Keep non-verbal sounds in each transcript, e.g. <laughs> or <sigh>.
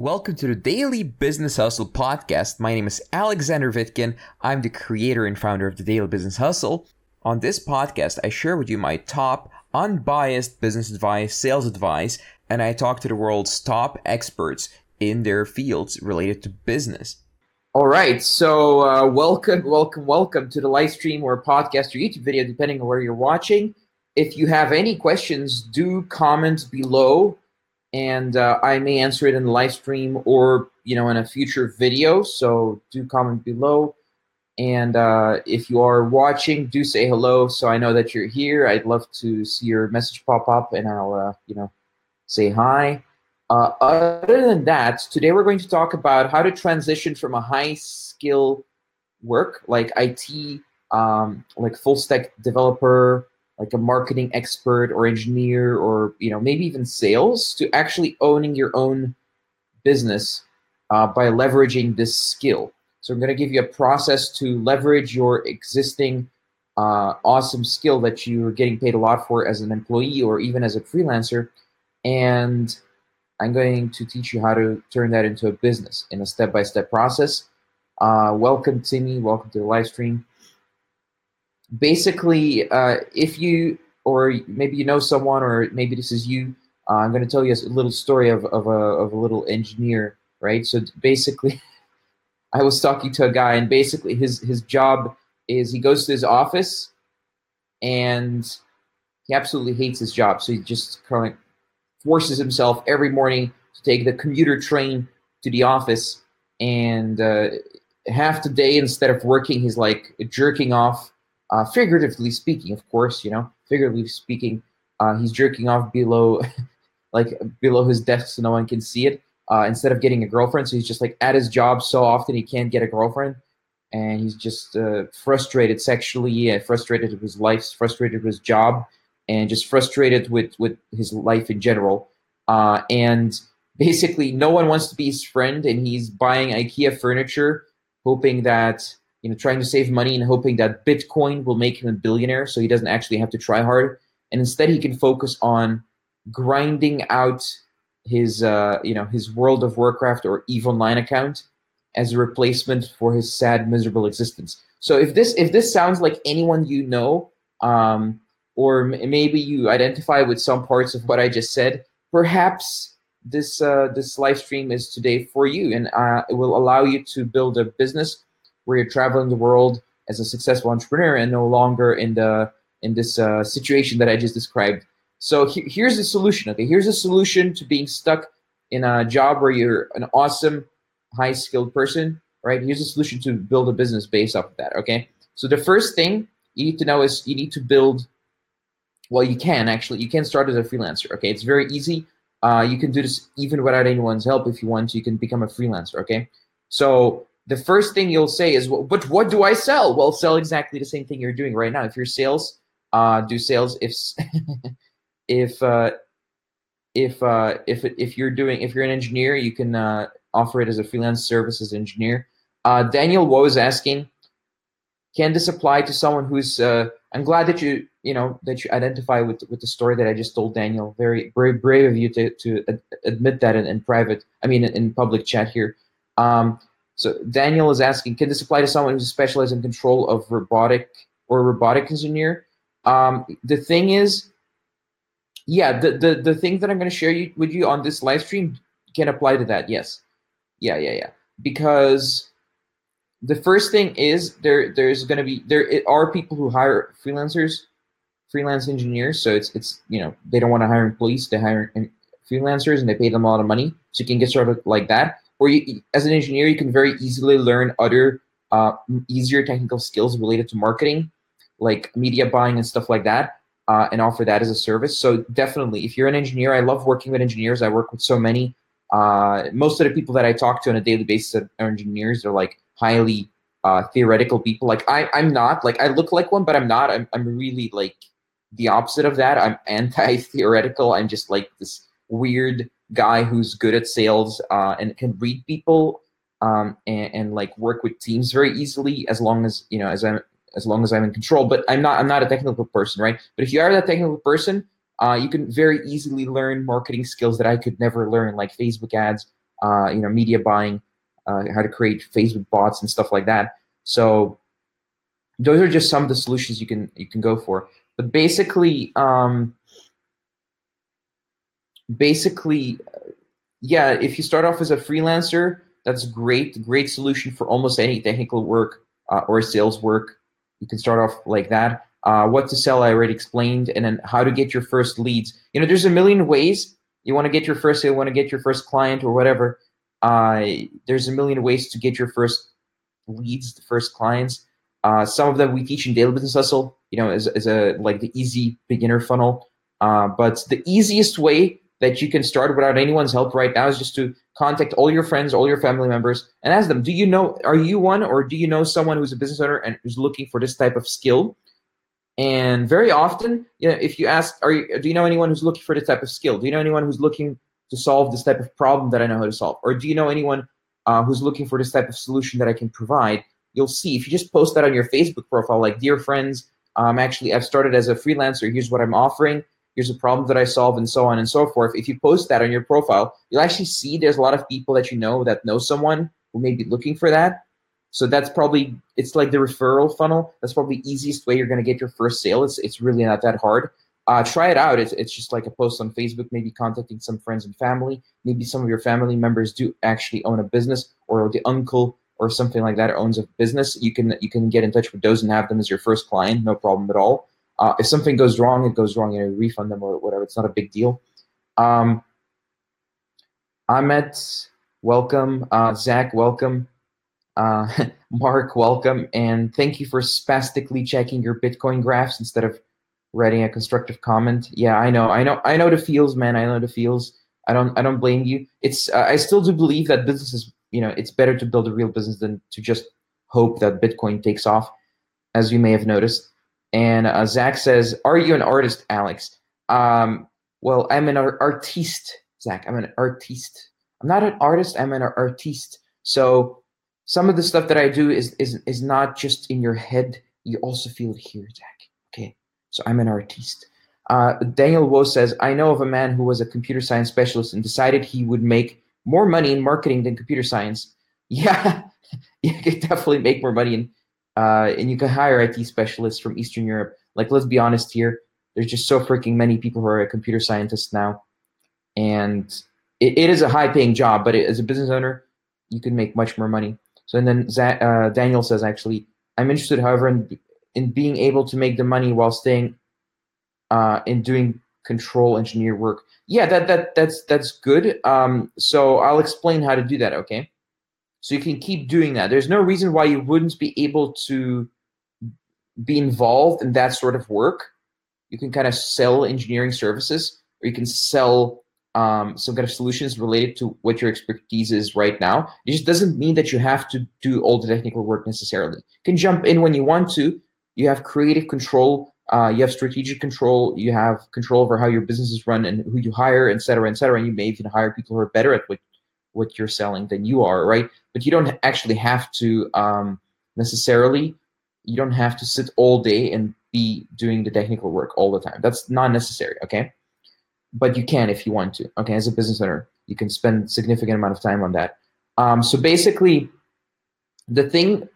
Welcome to the Daily Business Hustle podcast. My name is Alexander Vitkin. I'm the creator and founder of the Daily Business Hustle. On this podcast, I share with you my top unbiased business advice, sales advice, and I talk to the world's top experts in their fields related to business. All right, so uh, welcome, welcome, welcome to the live stream or podcast or YouTube video, depending on where you're watching. If you have any questions, do comment below and uh, I may answer it in the live stream or you know in a future video. So do comment below, and uh, if you are watching, do say hello so I know that you're here. I'd love to see your message pop up, and I'll uh, you know say hi. Uh, other than that, today we're going to talk about how to transition from a high skill work like IT, um, like full stack developer like a marketing expert or engineer or you know maybe even sales to actually owning your own business uh, by leveraging this skill. So i'm going to give you a process to leverage your existing uh, awesome skill that you're getting paid a lot for as an employee or even as a freelancer and i'm going to teach you how to turn that into a business in a step-by-step process. Uh, welcome timmy. Welcome to the live stream basically, uh, if you or maybe you know someone, or maybe this is you, uh, I'm going to tell you a little story of, of, a, of a little engineer, right? So basically, <laughs> I was talking to a guy, and basically his his job is he goes to his office, and he absolutely hates his job. So he just kind of forces himself every morning to take the commuter train to the office, and uh, half the day instead of working, he's like jerking off uh, figuratively speaking, of course, you know, figuratively speaking, uh, he's jerking off below, <laughs> like below his desk so no one can see it. Uh, instead of getting a girlfriend, so he's just like at his job so often he can't get a girlfriend, and he's just uh, frustrated sexually, uh, frustrated with his life, frustrated with his job, and just frustrated with with his life in general. Uh, and basically, no one wants to be his friend, and he's buying IKEA furniture, hoping that you know, trying to save money and hoping that Bitcoin will make him a billionaire so he doesn't actually have to try hard. And instead he can focus on grinding out his uh, you know, his World of Warcraft or EVE Online account as a replacement for his sad, miserable existence. So if this if this sounds like anyone you know, um, or m- maybe you identify with some parts of what I just said, perhaps this uh, this live stream is today for you, and uh, it will allow you to build a business where you're traveling the world as a successful entrepreneur and no longer in the in this uh, situation that I just described. So he, here's the solution. Okay, here's a solution to being stuck in a job where you're an awesome, high skilled person. Right? Here's a solution to build a business based off of that. Okay. So the first thing you need to know is you need to build. Well, you can actually. You can start as a freelancer. Okay, it's very easy. Uh, you can do this even without anyone's help if you want. You can become a freelancer. Okay. So the first thing you'll say is, well, but what do I sell? Well, sell exactly the same thing you're doing right now. If you're sales, uh, do sales. If <laughs> if uh, if uh, if if you're doing if you're an engineer, you can uh, offer it as a freelance service as engineer. Uh, Daniel Woe is asking, can this apply to someone who's? Uh, I'm glad that you you know that you identify with with the story that I just told Daniel. Very very brave of you to to admit that in, in private. I mean in, in public chat here. Um, so Daniel is asking, can this apply to someone who's specialized in control of robotic or robotic engineer? Um, the thing is, yeah, the, the, the thing that I'm going to share you, with you on this live stream can apply to that. Yes. Yeah, yeah, yeah. Because the first thing is there there's going to be there are people who hire freelancers, freelance engineers. So it's it's you know they don't want to hire employees, they hire freelancers and they pay them a lot of money. So you can get started like that or you, as an engineer, you can very easily learn other uh, easier technical skills related to marketing, like media buying and stuff like that, uh, and offer that as a service. So definitely, if you're an engineer, I love working with engineers. I work with so many. Uh, most of the people that I talk to on a daily basis are engineers. They're like highly uh, theoretical people. Like I, I'm not. Like I look like one, but I'm not. I'm, I'm really like the opposite of that. I'm anti-theoretical. I'm just like this weird guy who's good at sales uh, and can read people um, and, and, like work with teams very easily as long as you know as I'm as long as I'm in control. But I'm not I'm not a technical person, right? But if you are that technical person, uh, you can very easily learn marketing skills that I could never learn, like Facebook ads, uh, you know, media buying, uh, how to create Facebook bots and stuff like that. So those are just some of the solutions you can you can go for. But basically, um, basically, yeah, if you start off as a freelancer, that's great. Great solution for almost any technical work uh, or sales work. You can start off like that. Uh, what to sell, I already explained, and then how to get your first leads. You know, there's a million ways. You want to get your first, you want to get your first client or whatever. Uh, there's a million ways to get your first leads, the first clients. Uh, some of them we teach in Daily Business Hustle. You know, as, as a like the easy beginner funnel. Uh, but the easiest way that you can start without anyone's help right now is just to contact all your friends, all your family members, and ask them, do you know, are you one or do you know someone who's a business owner and who's looking for this type of skill? And very often, you know, if you ask, are you, do you know anyone who's looking for this type of skill? Do you know anyone who's looking to solve this type of problem that I know how to solve? Or do you know anyone uh, who's looking for this type of solution that I can provide? You'll see if you just post that on your Facebook profile, like, dear friends, um, actually, I've started as a freelancer. Here's what I'm offering here's a problem that I solve, and so on and so forth. If you post that on your profile, you'll actually see there's a lot of people that you know that know someone who may be looking for that. So that's probably it's like the referral funnel. That's probably the easiest way you're going to get your first sale. It's it's really not that hard. Uh, try it out. It's, it's just like a post on Facebook, maybe contacting some friends and family. Maybe some of your family members do actually own a business, or the uncle or something like that owns a business. You can you can get in touch with those and have them as your first client, no problem at all. Uh, if something goes wrong, it goes wrong. You know, refund them or whatever. It's not a big deal. Um, Ahmed, welcome. Uh, Zach, welcome. Uh, <laughs> Mark, welcome. And thank you for spastically checking your Bitcoin graphs instead of writing a constructive comment. Yeah, I know, I know, I know the feels, man. I know the feels. I don't, I don't blame you. It's, uh, I still do believe that businesses, you know, it's better to build a real business than to just hope that Bitcoin takes off, as you may have noticed. And uh, Zach says, "Are you an artist, Alex?" Um, well, I'm an ar- artiste, Zach. I'm an artiste. I'm not an artist. I'm an artiste. So some of the stuff that I do is is is not just in your head. You also feel it here, Zach. Okay. So I'm an artiste. Uh, Daniel Wo says, I know of a man who was a computer science specialist and decided he would make more money in marketing than computer science. <laughs> <laughs> Yeah, you could definitely make more money in uh, and you can hire IT specialists from Eastern Europe. Like, let's be honest here, there's just so freaking many people who are computer scientists now, and it, it is a high-paying job. But it, as a business owner, you can make much more money. So, and then uh, Daniel says, actually, I'm interested, however, in in being able to make the money while staying uh, in doing control engineer work. Yeah, that that that's that's good. Um, so I'll explain how to do that. Okay. So you can keep doing that. There's no reason why you wouldn't be able to be involved in that sort of work. You can kind of sell engineering services, or you can sell um, some kind of solutions related to what your expertise is right now. It just doesn't mean that you have to do all the technical work necessarily. You can jump in when you want to. You have creative control. Uh, you have strategic control. You have control over how your business is run and who you hire, et cetera, et cetera. And you may even hire people who are better at what what you're selling than you are, right? But you don't actually have to um, necessarily. You don't have to sit all day and be doing the technical work all the time. That's not necessary, okay? But you can if you want to. Okay, as a business owner, you can spend significant amount of time on that. Um, so basically, the thing,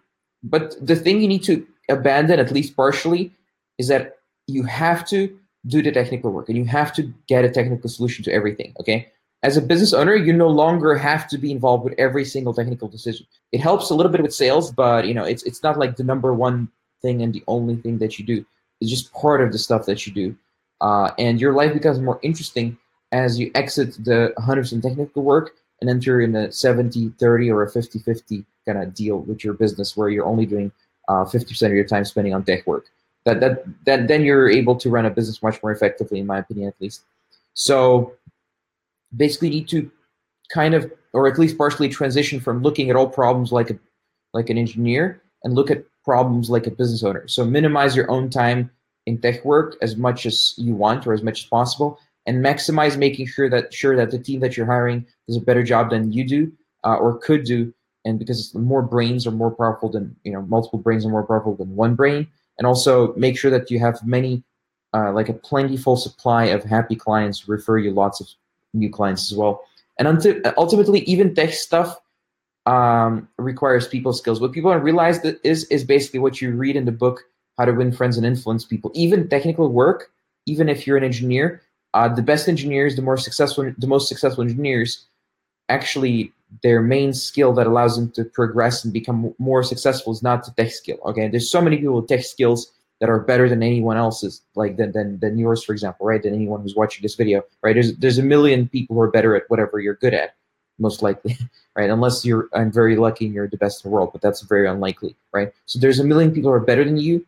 but the thing you need to abandon at least partially is that you have to do the technical work and you have to get a technical solution to everything. Okay, as a business owner, you no longer have to be involved with every single technical decision. It helps a little bit with sales, but you know, it's it's not like the number one thing and the only thing that you do. It's just part of the stuff that you do. Uh, and your life becomes more interesting as you exit the 100% technical work and enter in a 70 30 or a 50 50 kind of deal with your business where you're only doing uh, 50% of your time spending on tech work. That, that, that, then you're able to run a business much more effectively, in my opinion, at least. So basically need to kind of, or at least partially transition from looking at all problems like a, like an engineer and look at problems like a business owner. So minimize your own time in tech work as much as you want or as much as possible, and maximize making sure that sure that the team that you're hiring does a better job than you do uh, or could do. And because more brains are more powerful than you know, multiple brains are more powerful than one brain. And also make sure that you have many, uh, like a plentiful supply of happy clients refer you lots of new clients as well. And ultimately, even tech stuff um, requires people skills. What people don't realize that is is basically what you read in the book How to Win Friends and Influence People. Even technical work, even if you're an engineer, uh, the best engineers, the more successful, the most successful engineers, actually their main skill that allows them to progress and become more successful is not the tech skill. Okay, there's so many people with tech skills that are better than anyone else's, like than, than than yours, for example, right? Than anyone who's watching this video, right? There's there's a million people who are better at whatever you're good at, most likely, <laughs> right? Unless you're, I'm very lucky and you're the best in the world, but that's very unlikely, right? So there's a million people who are better than you,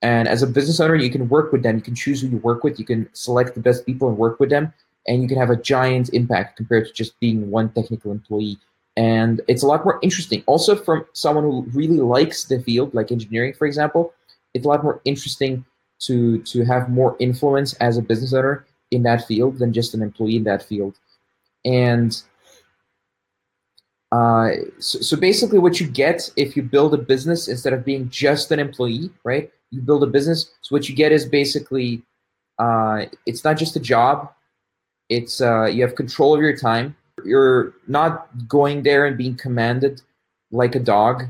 and as a business owner, you can work with them. You can choose who you work with. You can select the best people and work with them, and you can have a giant impact compared to just being one technical employee. And it's a lot more interesting. Also, from someone who really likes the field, like engineering, for example, it's a lot more interesting to to have more influence as a business owner in that field than just an employee in that field. And uh, so, so basically, what you get if you build a business instead of being just an employee, right? You build a business. So what you get is basically, uh, it's not just a job. It's uh, you have control of your time. You're not going there and being commanded like a dog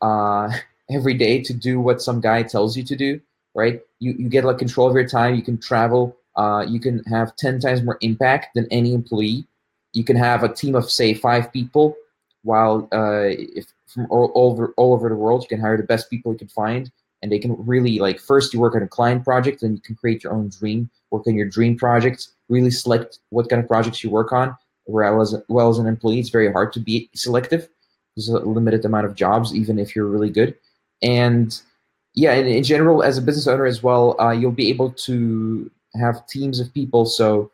uh, every day to do what some guy tells you to do, right? You you get like control of your time. You can travel. Uh, you can have ten times more impact than any employee. You can have a team of say five people while uh, if from all, over all over the world you can hire the best people you can find and they can really like first you work on a client project then you can create your own dream work on your dream projects really select what kind of projects you work on well as well as an employee it's very hard to be selective there's a limited amount of jobs even if you're really good and yeah in, in general as a business owner as well uh, you'll be able to have teams of people so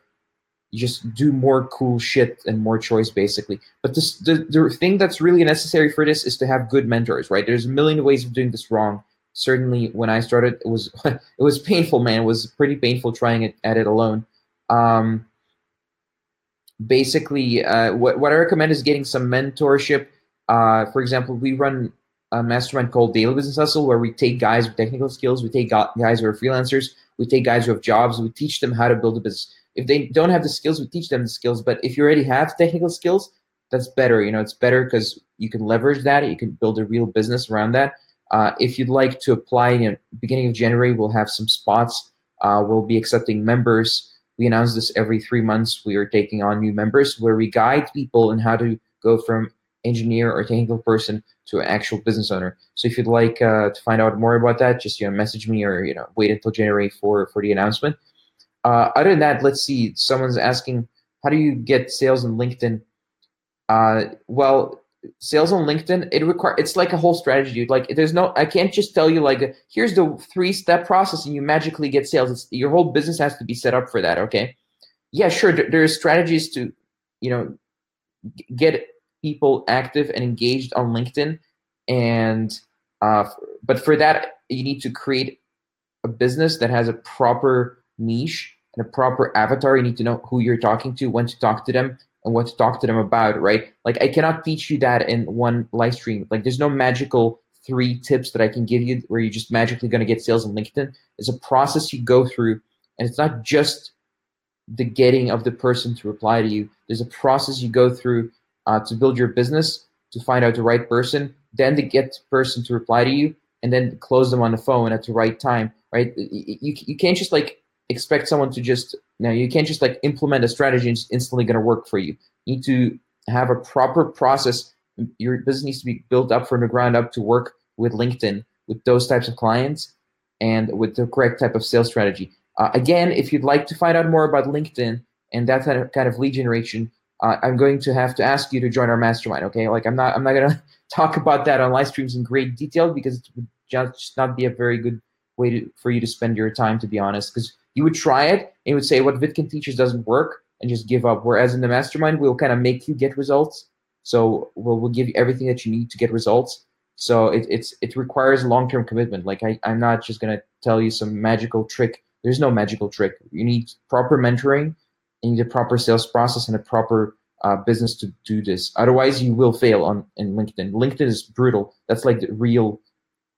you just do more cool shit and more choice basically. But this the, the thing that's really necessary for this is to have good mentors right? There's a million ways of doing this wrong. Certainly when i started it was <laughs> it was painful man. It was pretty painful trying it at it alone. Um, basically uh, what, what i recommend is getting some mentorship. Uh, for example we run a mastermind called daily business hustle where we take guys with technical skills we take guys who are freelancers we take guys who have jobs we teach them how to build a business if they don't have the skills, we teach them the skills. But if you already have technical skills, that's better. You know, it's better because you can leverage that. You can build a real business around that. Uh, if you'd like to apply, in beginning of January, we'll have some spots. Uh, we'll be accepting members. We announce this every three months. We are taking on new members where we guide people in how to go from engineer or technical person to an actual business owner. So if you'd like uh, to find out more about that, just you know message me or you know wait until January for for the announcement. Uh, other than that, let's see. Someone's asking, how do you get sales on LinkedIn? Uh, well, sales on LinkedIn, it require it's like a whole strategy. Like, there's no, I can't just tell you like, here's the three step process and you magically get sales. It's, your whole business has to be set up for that. Okay. Yeah, sure. There, are strategies to, you know, get people active and engaged on LinkedIn, and uh, but for that you need to create a business that has a proper niche and a proper avatar. You need to know who you're talking to, when to talk to them, and what to talk to them about, right? Like I cannot teach you that in one live stream. Like there's no magical three tips that I can give you where you're just magically going to get sales on LinkedIn. It's a process you go through, and it's not just the getting of the person to reply to you. There's a process you go through uh, to build your business, to find out the right person, then to get the person to reply to you, and then close them on the phone at the right time, right? You, you can't just like expect someone to just you now you can't just like implement a strategy and it's instantly going to work for you. You need to have a proper process. Your business needs to be built up from the ground up to work with LinkedIn with those types of clients and with the correct type of sales strategy. Uh, again, if you'd like to find out more about LinkedIn and that kind of lead generation, uh, I'm going to have to ask you to join our mastermind. Okay, like I'm not I'm not gonna <laughs> talk about that on live streams in great detail because it would just not be a very good way to, for you to spend your time, to be honest. Because you would try it and you would say what Vitkin teaches doesn't work and just give up. Whereas in the mastermind, we'll kind of make you get results. So we'll, we'll give you everything that you need to get results. So it, it's it requires long term commitment. Like I, I'm not just gonna tell you some magical trick. There's no magical trick. You need proper mentoring, you need a proper sales process and a proper uh, business to do this. Otherwise, you will fail on in LinkedIn. LinkedIn is brutal. That's like the real.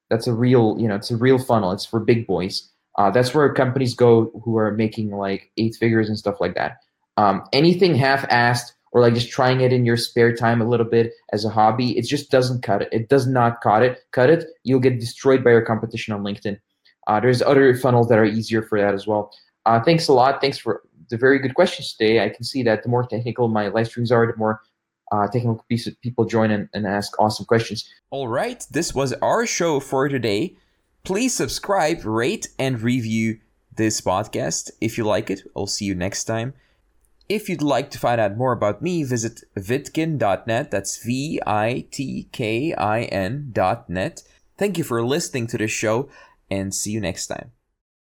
That's a real, you know, it's a real funnel. It's for big boys. Uh, that's where companies go who are making like eight figures and stuff like that. Um, anything half-assed or like just trying it in your spare time a little bit as a hobby, it just doesn't cut it. It does not cut it. Cut it. You'll get destroyed by your competition on LinkedIn. Uh, there's other funnels that are easier for that as well. Uh, thanks a lot. Thanks for the very good questions today. I can see that the more technical my live streams are, the more uh, technical people join and, and ask awesome questions. All right, this was our show for today. Please subscribe, rate, and review this podcast if you like it. I'll see you next time. If you'd like to find out more about me, visit vitkin.net. That's V I T K I N.net. Thank you for listening to this show and see you next time.